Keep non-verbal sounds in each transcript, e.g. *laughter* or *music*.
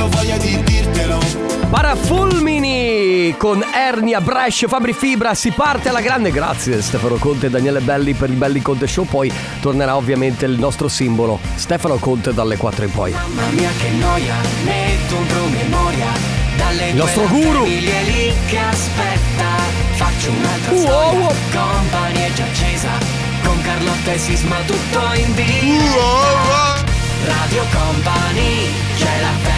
avevo voglia di dirtelo. Parafulmini con Ernia, Brescia, Fabri Fibra, si parte alla grande. Grazie Stefano Conte e Daniele Belli per il Belli Conte Show. Poi tornerà ovviamente il nostro simbolo, Stefano Conte dalle 4 in poi. Mamma mia che noia, metto un promemoria Dalle Il nostro guru. lì che aspetta Faccio un'altra Wow, storia wow. Company è già accesa Con Carlotta e Sisma tutto in diretta Radio Company C'è la family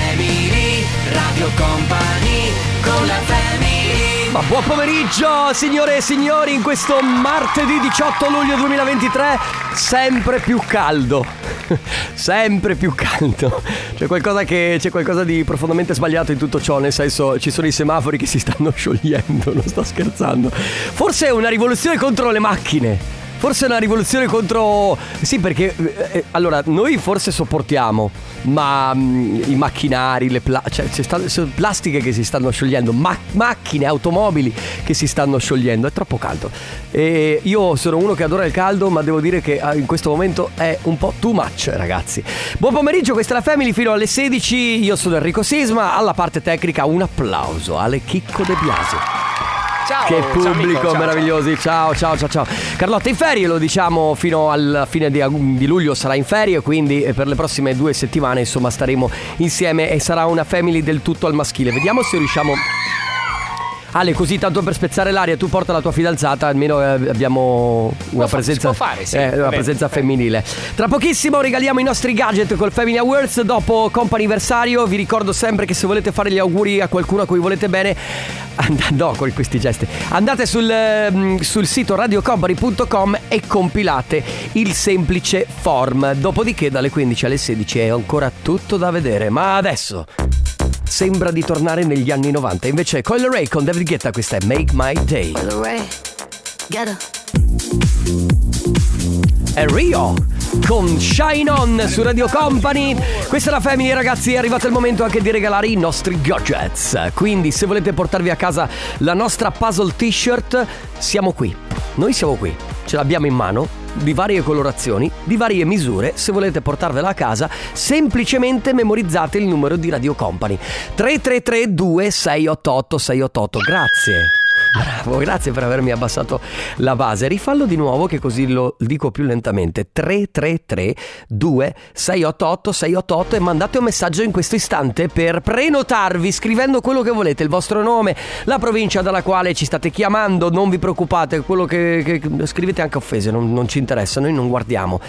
Radio Company Con la family. Ma buon pomeriggio signore e signori in questo martedì 18 luglio 2023 sempre più caldo. *laughs* Sempre più caldo. C'è qualcosa, che, c'è qualcosa di profondamente sbagliato in tutto ciò nel senso ci sono i semafori che si stanno sciogliendo non sto scherzando. Forse è una rivoluzione contro le macchine Forse è una rivoluzione contro... Sì, perché... eh, eh, allora, noi forse sopportiamo, ma mm, i macchinari, le pla- cioè, ci stanno- sono plastiche che si stanno sciogliendo, ma- macchine, automobili che si stanno sciogliendo, è troppo caldo. E io sono uno che adora il caldo, ma devo dire che ah, in questo momento è un po' too much, ragazzi. Buon pomeriggio, questa è la Family fino alle 16. Io sono Enrico Sisma, alla parte tecnica un applauso alle Chicco De Biasi. Ciao, Che ciao, pubblico ciao, meravigliosi, ciao ciao ciao ciao. Carlotta in ferie, lo diciamo fino alla fine di, di luglio sarà in ferie, quindi eh, per le prossime due settimane insomma staremo insieme e sarà una family del tutto al maschile. Vediamo se riusciamo... Ale, così tanto per spezzare l'aria, tu porta la tua fidanzata, almeno eh, abbiamo una fa- presenza, fare, sì, eh, una presenza femminile. Tra pochissimo regaliamo i nostri gadget col Family Awards dopo comp'anniversario. Vi ricordo sempre che se volete fare gli auguri a qualcuno a cui volete bene, and- no, con questi gesti, andate sul, ehm, sul sito radiocompany.com e compilate il semplice form. Dopodiché dalle 15 alle 16 è ancora tutto da vedere. Ma adesso sembra di tornare negli anni 90. Invece Coil Ray con David Guetta, questa è Make My Day. È Rio con Shine On su Radio Company. Questa è la Family, ragazzi. È arrivato il momento anche di regalare i nostri gadgets. Quindi, se volete portarvi a casa la nostra puzzle t-shirt, siamo qui. Noi siamo qui. Ce l'abbiamo in mano. Di varie colorazioni, di varie misure. Se volete portarvela a casa, semplicemente memorizzate il numero di Radio Company: 333 2688 688. Grazie. Bravo, grazie per avermi abbassato la base. Rifallo di nuovo che così lo dico più lentamente. 333 2688 688 e mandate un messaggio in questo istante per prenotarvi scrivendo quello che volete, il vostro nome, la provincia dalla quale ci state chiamando, non vi preoccupate, quello che, che- scrivete anche offese, non, non ci interessa, noi non guardiamo.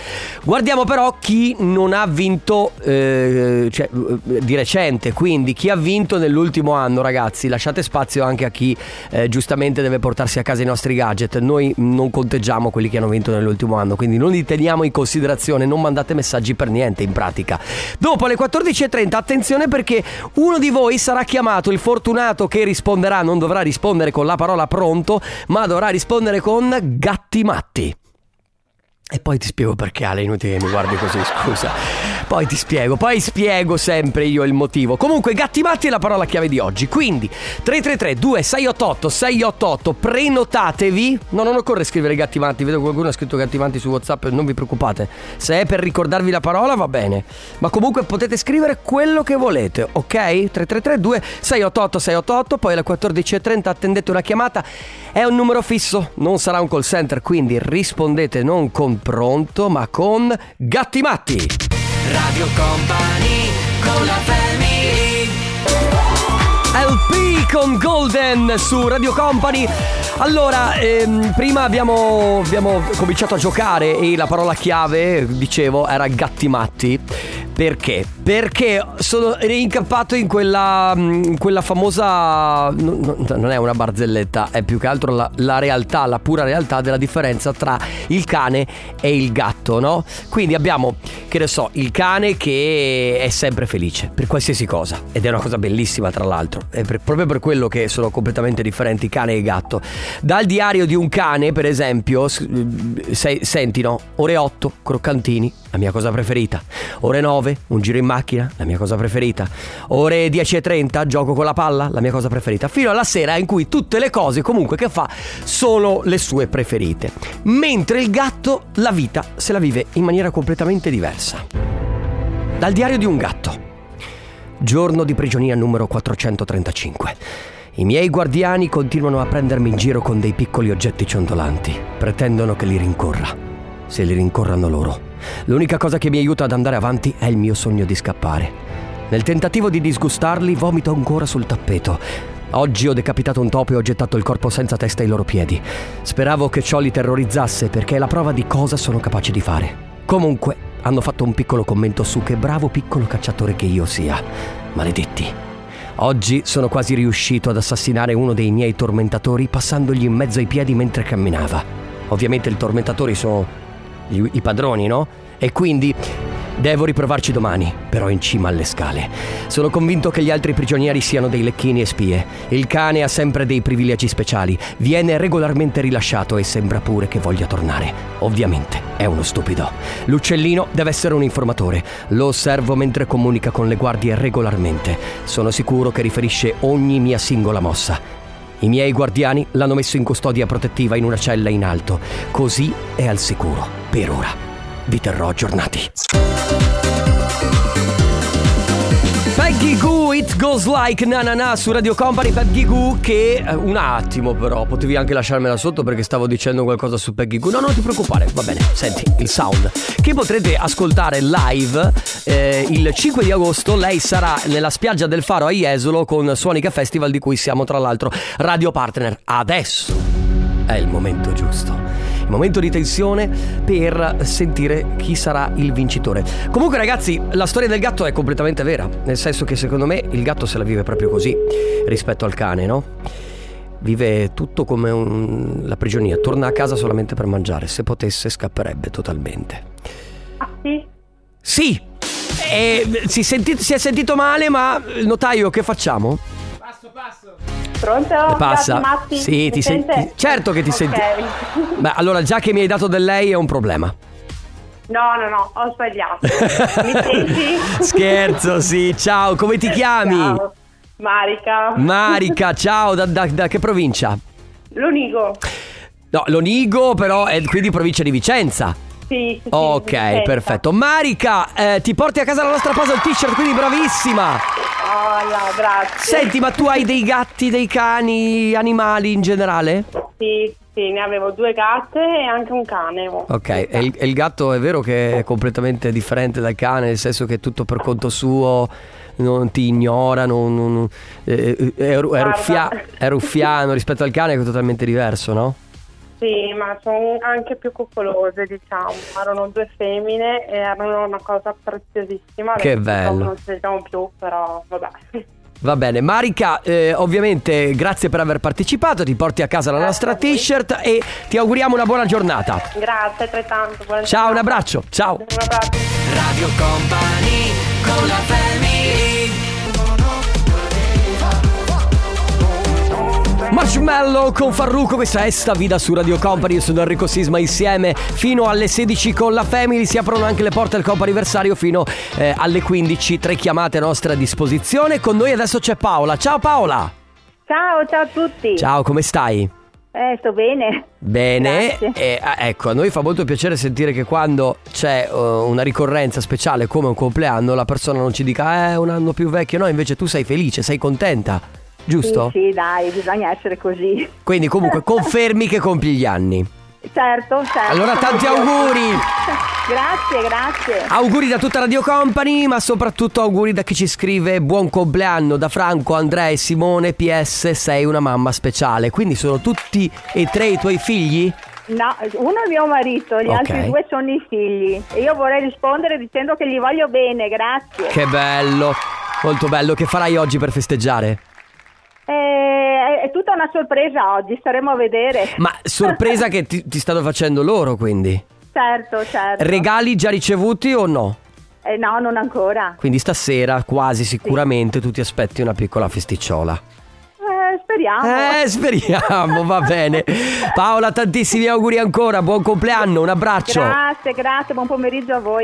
Guardiamo però chi non ha vinto eh, cioè, di recente, quindi chi ha vinto nell'ultimo anno, ragazzi, lasciate spazio anche a chi eh, giustamente deve portarsi a casa i nostri gadget. Noi non conteggiamo quelli che hanno vinto nell'ultimo anno, quindi non li teniamo in considerazione, non mandate messaggi per niente in pratica. Dopo alle 14.30, attenzione perché uno di voi sarà chiamato, il fortunato che risponderà, non dovrà rispondere con la parola pronto, ma dovrà rispondere con gatti matti. E poi ti spiego perché Ale, inutile che mi guardi così, *laughs* scusa. Poi ti spiego, poi spiego sempre io il motivo. Comunque, gatti matti è la parola chiave di oggi. Quindi, 333 2688 688 prenotatevi. No, non occorre scrivere gatti matti, vedo qualcuno ha scritto gatti matti su WhatsApp, non vi preoccupate. Se è per ricordarvi la parola va bene. Ma comunque potete scrivere quello che volete, ok? 333 2688 688, poi alle 14.30 attendete una chiamata. È un numero fisso, non sarà un call center, quindi rispondete non con pronto, ma con gatti matti. Radio Company Con la family LP con Golden su Radio Company. Allora, ehm, prima abbiamo, abbiamo cominciato a giocare e la parola chiave, dicevo, era gatti matti. Perché? Perché sono reincappato in quella, in quella famosa. no- no- non è una barzelletta, è più che altro la, la realtà, la pura realtà della differenza tra il cane e il gatto, no? Quindi abbiamo, che ne so, il cane che è sempre felice per qualsiasi cosa. Ed è una cosa bellissima, tra l'altro. È per- proprio per quello che sono completamente differenti cane e gatto. Dal diario di un cane, per esempio, s- se- senti, no? Ore 8, croccantini, la mia cosa preferita. Ore 9, un giro in macchina, la mia cosa preferita. Ore 10.30, gioco con la palla, la mia cosa preferita. Fino alla sera in cui tutte le cose comunque che fa sono le sue preferite. Mentre il gatto la vita se la vive in maniera completamente diversa. Dal diario di un gatto. giorno di prigionia numero 435. I miei guardiani continuano a prendermi in giro con dei piccoli oggetti ciondolanti. Pretendono che li rincorra. Se li rincorrano loro. L'unica cosa che mi aiuta ad andare avanti è il mio sogno di scappare. Nel tentativo di disgustarli, vomito ancora sul tappeto. Oggi ho decapitato un topo e ho gettato il corpo senza testa ai loro piedi. Speravo che ciò li terrorizzasse perché è la prova di cosa sono capace di fare. Comunque, hanno fatto un piccolo commento su che bravo piccolo cacciatore che io sia. Maledetti. Oggi sono quasi riuscito ad assassinare uno dei miei tormentatori passandogli in mezzo ai piedi mentre camminava. Ovviamente i tormentatori sono i, i padroni, no? E quindi Devo riprovarci domani, però in cima alle scale. Sono convinto che gli altri prigionieri siano dei lecchini e spie. Il cane ha sempre dei privilegi speciali, viene regolarmente rilasciato e sembra pure che voglia tornare. Ovviamente è uno stupido. L'uccellino deve essere un informatore. Lo osservo mentre comunica con le guardie regolarmente. Sono sicuro che riferisce ogni mia singola mossa. I miei guardiani l'hanno messo in custodia protettiva in una cella in alto. Così è al sicuro, per ora. Vi terrò aggiornati. Peggy Goo, It Goes Like Na Na Na su Radio Company. Peggy Goo che eh, un attimo però potevi anche lasciarmela sotto perché stavo dicendo qualcosa su Peggy Goo. No non ti preoccupare va bene. Senti il sound che potrete ascoltare live eh, il 5 di agosto lei sarà nella spiaggia del Faro a Jesolo con Suonica Festival di cui siamo tra l'altro radio partner. Adesso è il momento giusto momento di tensione per sentire chi sarà il vincitore. Comunque ragazzi, la storia del gatto è completamente vera, nel senso che secondo me il gatto se la vive proprio così rispetto al cane, no? Vive tutto come un... la prigionia, torna a casa solamente per mangiare, se potesse scapperebbe totalmente. Ah sì? Sì! E si, senti... si è sentito male, ma notaio che facciamo? Pronto? Passa. Matti. Sì, Mi ti senti. sente? Certo che ti Ok. senti. Beh, allora già che mi hai dato del lei è un problema. No, no, no, ho sbagliato. *laughs* Mi senti? Scherzo, sì. Ciao, come ti chiami? Ciao. Marica. Marica, *laughs* ciao, da, da- da che provincia? L'unico. No, Lonigo, però è quindi provincia di Vicenza. Sì, sì, sì, Ok, Vicenza. perfetto. Marica, eh, ti porti a casa la nostra puzzle t-shirt, quindi bravissima. Oh, no, grazie. Senti, ma tu hai dei gatti, dei cani, animali in generale? Sì, sì, ne avevo due gatte e anche un cane. Ok, e il, e il gatto è vero che è completamente differente dal cane, nel senso che è tutto per conto suo, non ti ignora, non, non- eh, eh, è, è ruffia- è ruffiano rispetto al cane che è totalmente diverso, no? Sì, ma sono anche più coccolose, diciamo. Erano due femmine e erano una cosa preziosissima. Che Adesso bello. Non ci vediamo più, però vabbè. *laughs* Va bene, Marica, eh, ovviamente grazie per aver partecipato, ti porti a casa la Grazie nostra t-shirt e ti auguriamo una buona giornata. Grazie altrettanto. buona Ciao, un giornata. abbraccio, ciao. Un abbraccio. Radio Company con la family Marshmallow con Farruko, questa è Sta Vida su Radio Company, io sono Enrico Sisma insieme fino alle 16 con la Family, si aprono anche le porte del Coppa Anniversario fino eh, alle 15, tre chiamate a nostra disposizione, con noi adesso c'è Paola, ciao Paola! Ciao, ciao a tutti. Ciao, come stai? Eh, sto bene. Bene. E, ecco, a noi fa molto piacere sentire che quando c'è eh, una ricorrenza speciale come un compleanno la persona non ci dica eh, un anno più vecchio, no, invece tu sei felice, sei contenta, giusto? Sì, sì, dai, bisogna essere così. Quindi comunque *laughs* confermi che compi gli anni. Certo, certo. Allora tanti auguri! *laughs* grazie, grazie. Auguri da tutta Radio Company, ma soprattutto auguri da chi ci scrive buon compleanno da Franco, Andrea e Simone. PS, sei una mamma speciale. Quindi sono tutti e tre i tuoi figli? No, uno è mio marito, gli Ok. altri due sono i figli. E io vorrei rispondere dicendo che gli voglio bene, grazie. Che bello, molto bello. Che farai oggi per festeggiare? Eh, è tutta una sorpresa oggi, staremo a vedere. Ma sorpresa che ti, ti stanno facendo loro, quindi. Certo, certo. Regali già ricevuti o no? Eh, no, non ancora. Quindi stasera, quasi sicuramente, tu ti aspetti una piccola festicciola. Eh, speriamo. Eh, *laughs* speriamo, va bene. Paola, tantissimi auguri ancora, buon compleanno, un abbraccio. Grazie, grazie, buon pomeriggio a voi.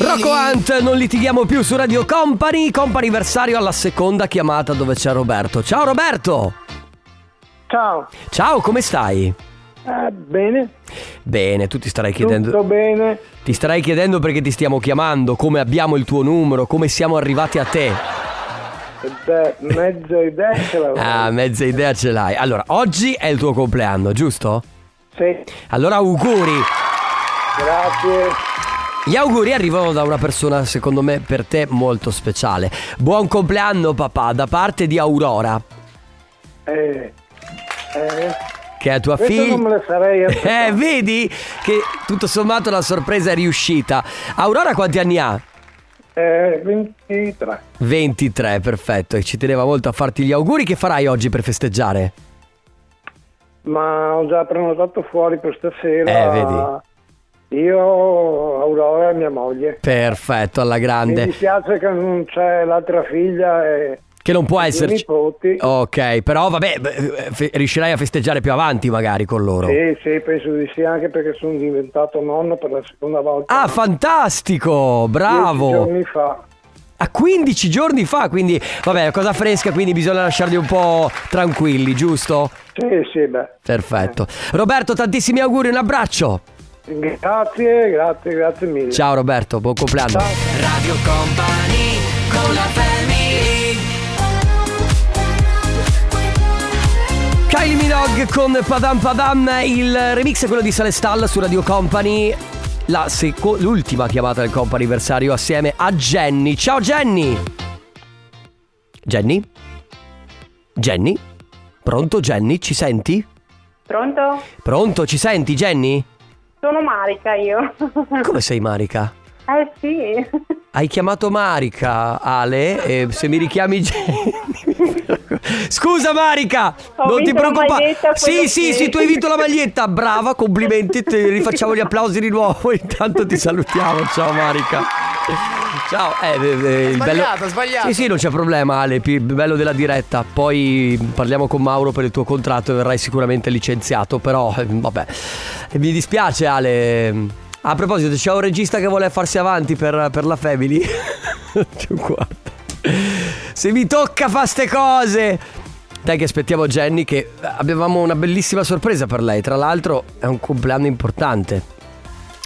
Rocco Hunt, non litighiamo più su Radio Company, comp'anniversario alla seconda chiamata dove c'è Roberto. Ciao Roberto! Ciao, Ciao, come stai? Eh, bene, Bene, tu ti starai chiedendo. tutto bene. Ti starai chiedendo perché ti stiamo chiamando, come abbiamo il tuo numero, come siamo arrivati a te. Beh, mezza idea ce l'avevo. Ah, mezza idea ce l'hai. Allora, oggi è il tuo compleanno, giusto? Sì, Allora, auguri. grazie. Gli auguri arrivano da una persona, secondo me, per te molto speciale. Buon compleanno, papà, da parte di Aurora, Eh, eh, che è tua questo non figlia. me lo sarei *laughs* Eh, aspettato. vedi che tutto sommato la sorpresa è riuscita. Aurora quanti anni ha? Eh, 23. 23, perfetto. E ci teneva molto a farti gli auguri. Che farai oggi per festeggiare? Ma ho già prenotato fuori per stasera. Eh, vedi. Io, Aurora e mia moglie. Perfetto, alla Mi grande. dispiace che non c'è l'altra figlia e Che non può i esserci. nipoti. Ok, però vabbè, fe- riuscirai a festeggiare più avanti magari con loro. Sì, sì, penso di sì, anche perché sono diventato nonno per la seconda volta. Ah, fantastico, Dieci bravo. giorni fa. A 15 giorni fa, quindi vabbè, cosa fresca, quindi bisogna lasciarli un po' tranquilli, giusto? Sì, sì, beh. Perfetto. Roberto, tantissimi auguri, un abbraccio. Grazie, grazie, grazie mille. Ciao Roberto, buon compleanno. Radio Company con la family Kylie Minogue con Padam Padam, il remix è quello di Salestal su Radio Company. La seco- l'ultima chiamata del compo anniversario assieme a Jenny. Ciao Jenny! Jenny? Jenny? Pronto Jenny? Ci senti? Pronto? Pronto, ci senti Jenny? Sono Marica io. Come sei Marica? Eh sì. Hai chiamato Marica, Ale, e se mi richiami Jenny... Scusa Marica, Ho non ti vinto la preoccupare. maglietta, Sì, sì, sì. sì, tu hai vinto la maglietta, brava, complimenti, ti rifacciamo gli applausi di nuovo. Intanto ti salutiamo, ciao Marica. Ciao, eh, eh, eh, il bello... Sbagliato, sbagliato. Sì, sì, non c'è problema, Ale, il bello della diretta. Poi parliamo con Mauro per il tuo contratto e verrai sicuramente licenziato, però eh, vabbè. Mi dispiace Ale. A proposito, c'è un regista che vuole farsi avanti per, per la Family. *laughs* Guarda. Se mi tocca fa ste cose. Dai che aspettiamo Jenny che avevamo una bellissima sorpresa per lei. Tra l'altro è un compleanno importante.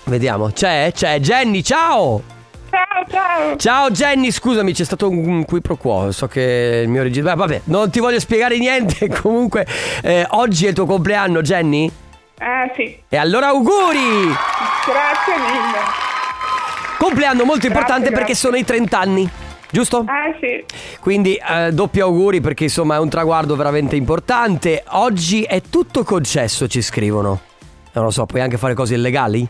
Vediamo. C'è? C'è Jenny, ciao! Ciao, ciao. Ciao Jenny, scusami, c'è stato un qui pro quo. So che il mio regista. Vabbè, non ti voglio spiegare niente. *laughs* Comunque, eh, oggi è il tuo compleanno, Jenny? Eh sì, E allora auguri! grazie mille. Compleanno molto importante Grazie, perché grazie. sono i 30 anni. Giusto? Eh sì. Quindi eh, doppi auguri perché insomma è un traguardo veramente importante. Oggi è tutto concesso, ci scrivono. Non lo so, puoi anche fare cose illegali?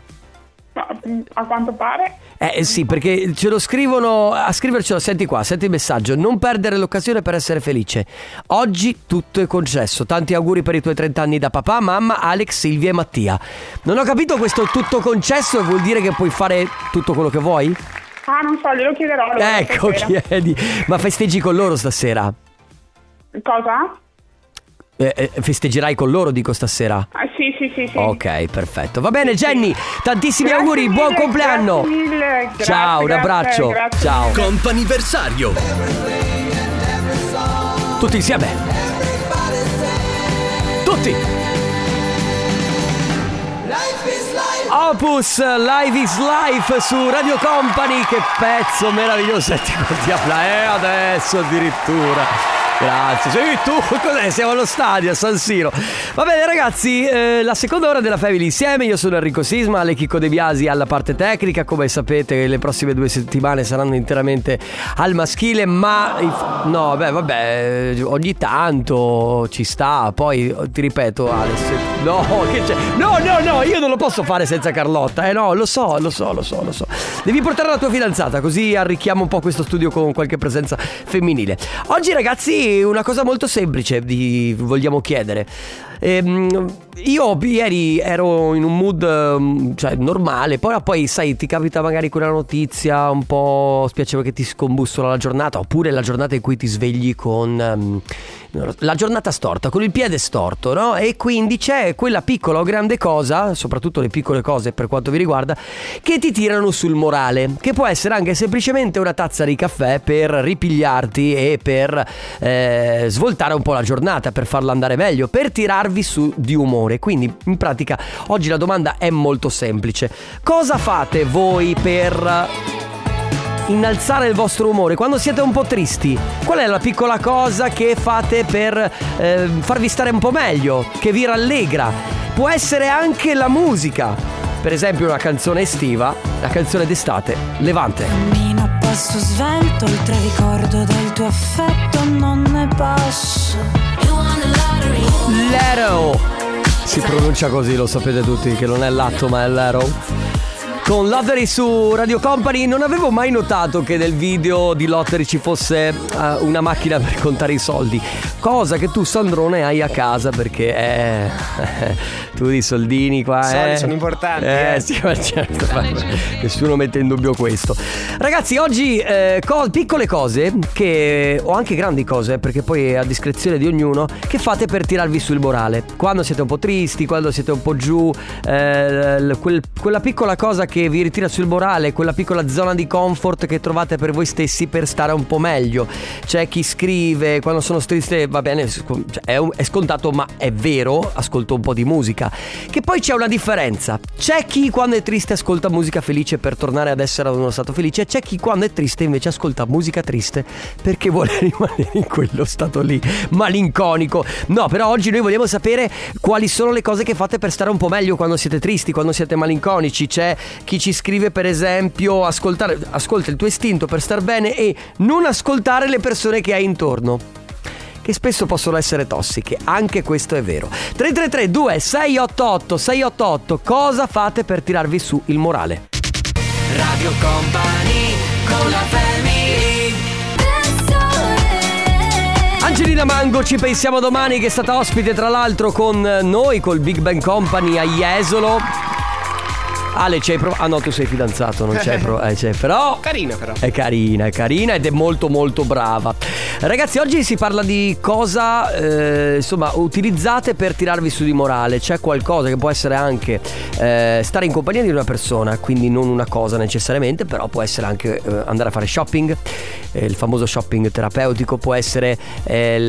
Ma, mm, a quanto pare. Eh eh, sì, perché ce lo scrivono, a scrivercelo, senti qua, senti il messaggio, non perdere l'occasione per essere felice. Oggi tutto è concesso, tanti auguri per i tuoi 30 anni da papà, mamma, Alex, Silvia e Mattia. Non ho capito questo tutto concesso, vuol dire che puoi fare tutto quello che vuoi? Ah, non so, glielo chiederò. Ecco, chiedi. Ma festeggi con loro stasera? Cosa? Eh, eh, festeggerai con loro, dico stasera. Ah, sì, sì, sì, sì. Ok, perfetto. Va bene, Jenny, tantissimi Grazie auguri, buon mille, compleanno. Grazie mille. Grazie, Ciao, un abbraccio. grazie Ciao. mille. Comp'anniversario Tutti insieme. Tutti. Opus Live is Life su Radio Company, che pezzo meraviglioso. Senti quanti appla- eh, adesso addirittura. Grazie. Sei tu, *laughs* cos'è? Siamo allo stadio a San Siro. Va bene, ragazzi, eh, la seconda ora della Family insieme. Io sono Enrico Sisma, Ale Chicco De Biasi alla parte tecnica. Come sapete, le prossime due settimane saranno interamente al maschile. Ma no, beh, vabbè, ogni tanto ci sta. Poi ti ripeto, Ale, se- no, *laughs* che c'è? No, no, no, io non lo posso fare senza Carlotta. Eh no, lo so, lo so, lo so, lo so. Devi portare la tua fidanzata, così arricchiamo un po' questo studio con qualche presenza femminile. Oggi, ragazzi, una cosa molto semplice vi vogliamo chiedere. Ehm, io ieri ero in un mood ehm, cioè, normale, poi, poi sai, ti capita magari quella notizia un po' spiacevole che ti scombussola la giornata, oppure la giornata in cui ti svegli con ehm, la giornata storta, con il piede storto, no? E quindi c'è quella piccola o grande cosa, soprattutto le piccole cose per quanto vi riguarda, che ti tirano sul morale, che può essere anche semplicemente una tazza di caffè per ripigliarti e per eh, svoltare un po' la giornata, per farla andare meglio, per tirarvi su di umore. Quindi in pratica oggi la domanda è molto semplice. Cosa fate voi per innalzare il vostro umore quando siete un po' tristi? Qual è la piccola cosa che fate per eh, farvi stare un po' meglio, che vi rallegra? Può essere anche la musica. Per esempio una canzone estiva, la canzone d'estate, Levante. Cammino a passo svelto, oltre ricordo del tuo affetto non Si pronuncia così, lo sapete tutti, che non è l'atto ma è l'ero. Con Lottery su Radio Company non avevo mai notato che nel video di Lottery ci fosse uh, una macchina per contare i soldi. Cosa che tu Sandrone hai a casa perché eh, *laughs* tu di soldini qua. Soldi eh. sono importanti, Eh, eh. sì, ma certo. ma Nessuno mette in dubbio questo. Ragazzi, oggi eh, co- piccole cose che o anche grandi cose, perché poi è a discrezione di ognuno, che fate per tirarvi sul morale. Quando siete un po' tristi, quando siete un po' giù, eh, quel- quella piccola cosa che vi ritira sul morale, quella piccola zona di comfort che trovate per voi stessi per stare un po' meglio. C'è chi scrive quando sono triste, va bene, cioè, è, scontato, ma è vero, ascolto un po' di musica. Che poi c'è una differenza. C'è chi quando è triste ascolta musica felice per tornare ad essere ad uno stato felice, c'è chi quando è triste invece ascolta musica triste perché vuole *laughs* rimanere in quello stato lì, malinconico. No, però oggi noi vogliamo sapere quali sono le cose che fate per stare un po' meglio quando siete tristi, quando siete malinconici. C'è chi ci scrive per esempio ascoltare, ascolta il tuo istinto per star bene e non ascoltare le persone che hai intorno che spesso possono essere tossiche, anche questo è vero. 333 2688 688 cosa fate per tirarvi su il morale? Radio Company con la family Angelina Mango, ci pensiamo domani che è stata ospite tra l'altro con noi, col Big Bang Company a Jesolo. Ale, ci hai provato? Ah no, tu sei fidanzato, non c'hai provato. Eh, c'è, però Carina però. È carina, è carina ed è molto molto brava. Ragazzi, oggi si parla di cosa eh, insomma utilizzate per tirarvi su di morale. C'è qualcosa che può essere anche eh, stare in compagnia di una persona, quindi non una cosa necessariamente, però può essere anche eh, andare a fare shopping, eh, il famoso shopping terapeutico, può essere eh, il-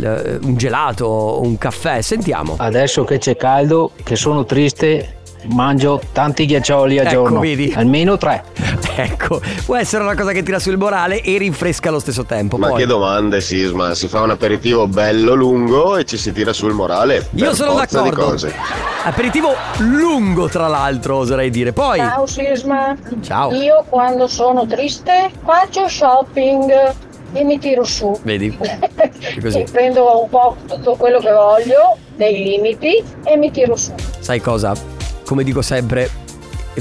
il- un gelato, un caffè. Sentiamo. Adesso che c'è caldo, che sono triste, mangio tanti ghiaccioli al Ecco, giorno. vedi? Almeno tre. *laughs* Ecco, può essere una cosa che tira sul morale e rinfresca allo stesso tempo. Ma Poi- che domande Sisma, si fa un aperitivo bello lungo e ci si tira sul morale. Io per sono forza di d'accordo. cose. Aperitivo lungo, tra l'altro, oserei dire. Poi. Ciao Sisma. Ciao. Io quando sono triste faccio shopping e mi tiro su. Vedi? *laughs* Così. E prendo un po' tutto quello che voglio, nei limiti, e mi tiro su. Sai cosa? Come dico sempre,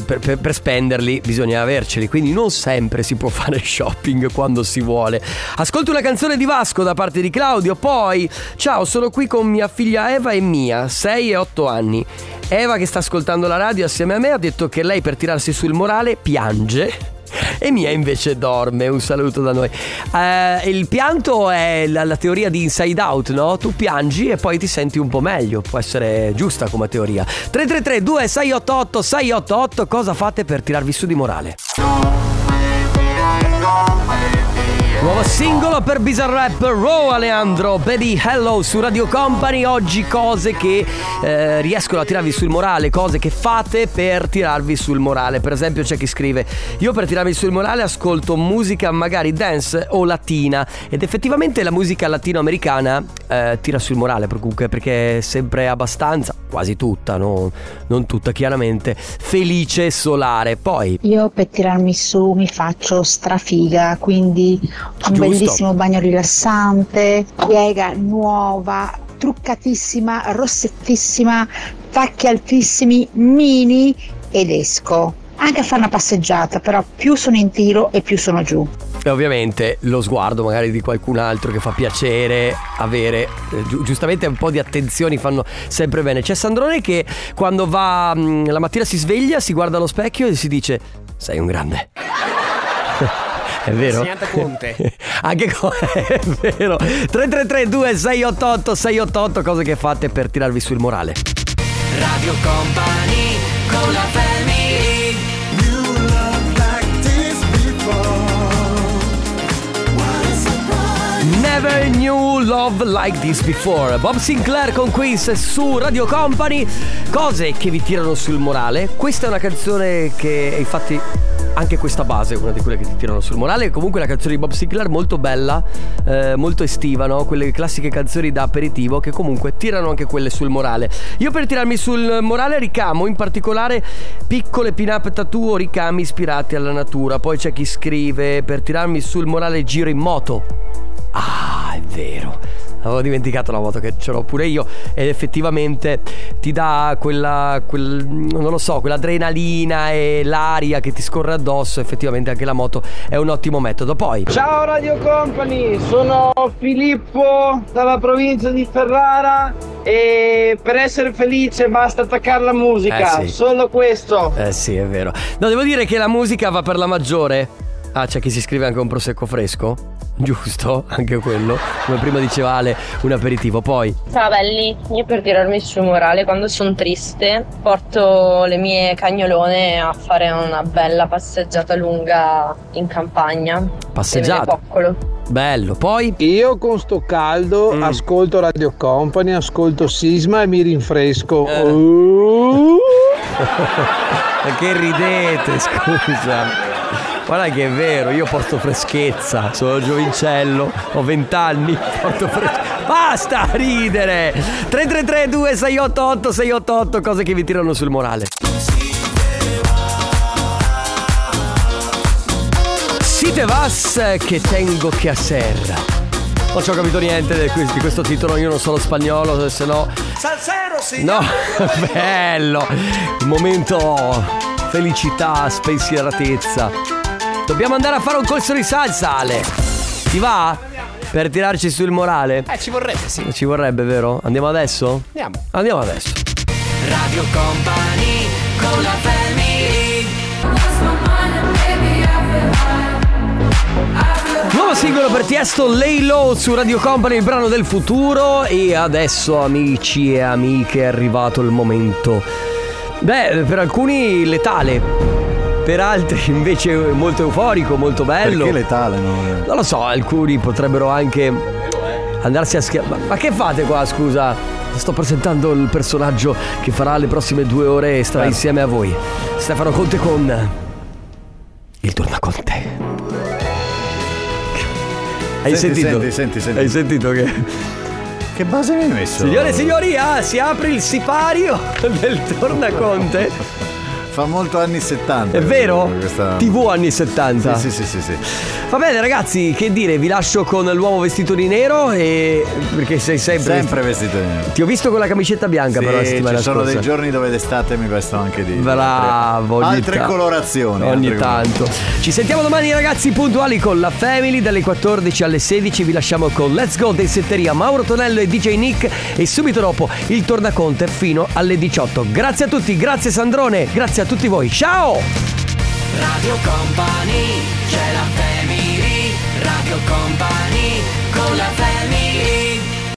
per, per- per spenderli bisogna averceli, quindi non sempre si può *laughs* fare shopping quando si vuole. Ascolto una canzone di Vasco da parte di Claudio, poi ciao, sono qui con mia figlia Eva e Mia, 6 e 8 anni. Eva che sta ascoltando la radio assieme a me ha detto che lei per tirarsi sul morale piange. E Mia invece dorme, un saluto da noi. Eh, il pianto è la, la teoria di inside out, no? Tu piangi e poi ti senti un po' meglio, può essere giusta come teoria. 333 2688 688 cosa fate per tirarvi su di morale? Nuovo singolo per Bizarrap Raw Aleandro. Baby Hello su Radio Company. Oggi cose che eh, riescono a tirarvi sul morale Cose che fate per tirarvi sul morale. Per esempio c'è chi scrive Io per tirarmi sul morale ascolto musica magari dance o latina. Ed effettivamente la musica latinoamericana eh, tira sul morale comunque Perché è sempre abbastanza, quasi tutta, no? non tutta chiaramente Felice e solare. Poi Io per tirarmi su mi faccio strafiga, quindi un Giusto. bellissimo bagno rilassante, piega nuova, truccatissima, rossettissima, tacchi altissimi, mini ed esco. Anche a fare una passeggiata, però più sono in tiro e più sono giù. E ovviamente lo sguardo magari di qualcun altro che fa piacere avere, eh, giu- giustamente un po' di attenzioni fanno sempre bene. C'è Sandrone che quando va mh, la mattina si sveglia, si guarda allo specchio e si dice sei un grande. È vero? Conte. *laughs* Anche co- *laughs* è vero. 333 2688 688 cose che fate per tirarvi sul morale. Radio Company con la family Never knew Love Like This Before. Bob Sinclair con Quiz su Radio Company. Cose che vi tirano sul morale. Questa è una canzone che infatti anche questa base è una di quelle che ti tirano sul morale. Comunque la canzone di Bob Sinclair molto bella, eh, molto estiva, no? Quelle classiche canzoni da aperitivo che comunque tirano anche quelle sul morale. Io per tirarmi sul morale ricamo in particolare piccole pin-up tattoo ricami ispirati alla natura. Poi c'è chi scrive per tirarmi sul morale giro in moto. Ah, è vero. Avevo dimenticato la moto che ce l'ho pure io ed effettivamente ti dà quella, quel, non lo so, quell'adrenalina e l'aria che ti scorre addosso, effettivamente anche la moto è un ottimo metodo. Poi Ciao Radio Company, sono Filippo dalla provincia di Ferrara e per essere felice basta attaccare la musica, Eh sì. solo questo. Eh sì, è vero. No, devo dire che la musica va per la maggiore. Ah, c'è chi si scrive anche un prosecco fresco? *laughs* Giusto, anche quello. Come prima diceva Ale, un aperitivo. Poi, Ciao belli, io per tirarmi su morale quando sono triste porto le mie cagnolone a fare una bella passeggiata lunga in campagna. Passeggiata. Bello. Poi, Io con sto caldo Mm. ascolto Radio Company, ascolto Sisma e mi rinfresco. Eh. Uh. *laughs* che ridete, scusa. Guarda che è vero, io porto freschezza, sono giovincello, ho 20 anni, *laughs* porto freschezza. Basta ridere! 333 2688 688 cose che vi tirano sul morale. Si te vas che tengo che hacer. Non ci ho capito niente di questo, titolo, io non sono spagnolo, se no. No, *laughs* bello! Momento felicità, spensieratezza. Dobbiamo andare a fare un corso di salsa, Ale. Ti va? Per tirarci sul morale? Eh, ci vorrebbe, sì. Ci vorrebbe, vero? Andiamo adesso? Andiamo. Andiamo adesso. Radio Company con la family Nuovo singolo per Tiesto, Lay Low su Radio Company, il brano del futuro. E adesso, amici e amiche, è arrivato il momento. Beh, per alcuni letale. Per altri *laughs* invece molto euforico, molto bello. Perché letale? No? Non lo so, alcuni potrebbero anche andarsi a schiaffare. Ma che fate qua, scusa? Sto presentando il personaggio che farà le prossime due ore e starà Eh. insieme a voi. Stefano Conte con il tornaconte. Hai Senti, sentito? senti, senti, senti. Hai sentito che. Che base mi hai messo? Signore e signori, ah, si apre il sipario *laughs* del tornaconte. Fa molto anni 70. È vero? Questa... TV anni 70. Sì, sì, sì, sì, sì. Va bene ragazzi, che dire, vi lascio con l'uomo vestito di nero e... perché sei sempre... Sempre vestito di nero. Ti ho visto con la camicetta bianca Sì, però la settimana ci sono scorsa. dei giorni dove d'estate mi vesto anche di Bravo, ogni altre ta- colorazioni. Ogni altre tanto. Ci sentiamo domani ragazzi puntuali con la Family dalle 14 alle 16. Vi lasciamo con Let's Go dei Setteria Mauro Tonello e DJ Nick e subito dopo il Tornaconte fino alle 18. Grazie a tutti, grazie Sandrone, grazie a a tutti voi. Ciao! Radio Company, c'è la family, Radio Company, con la family.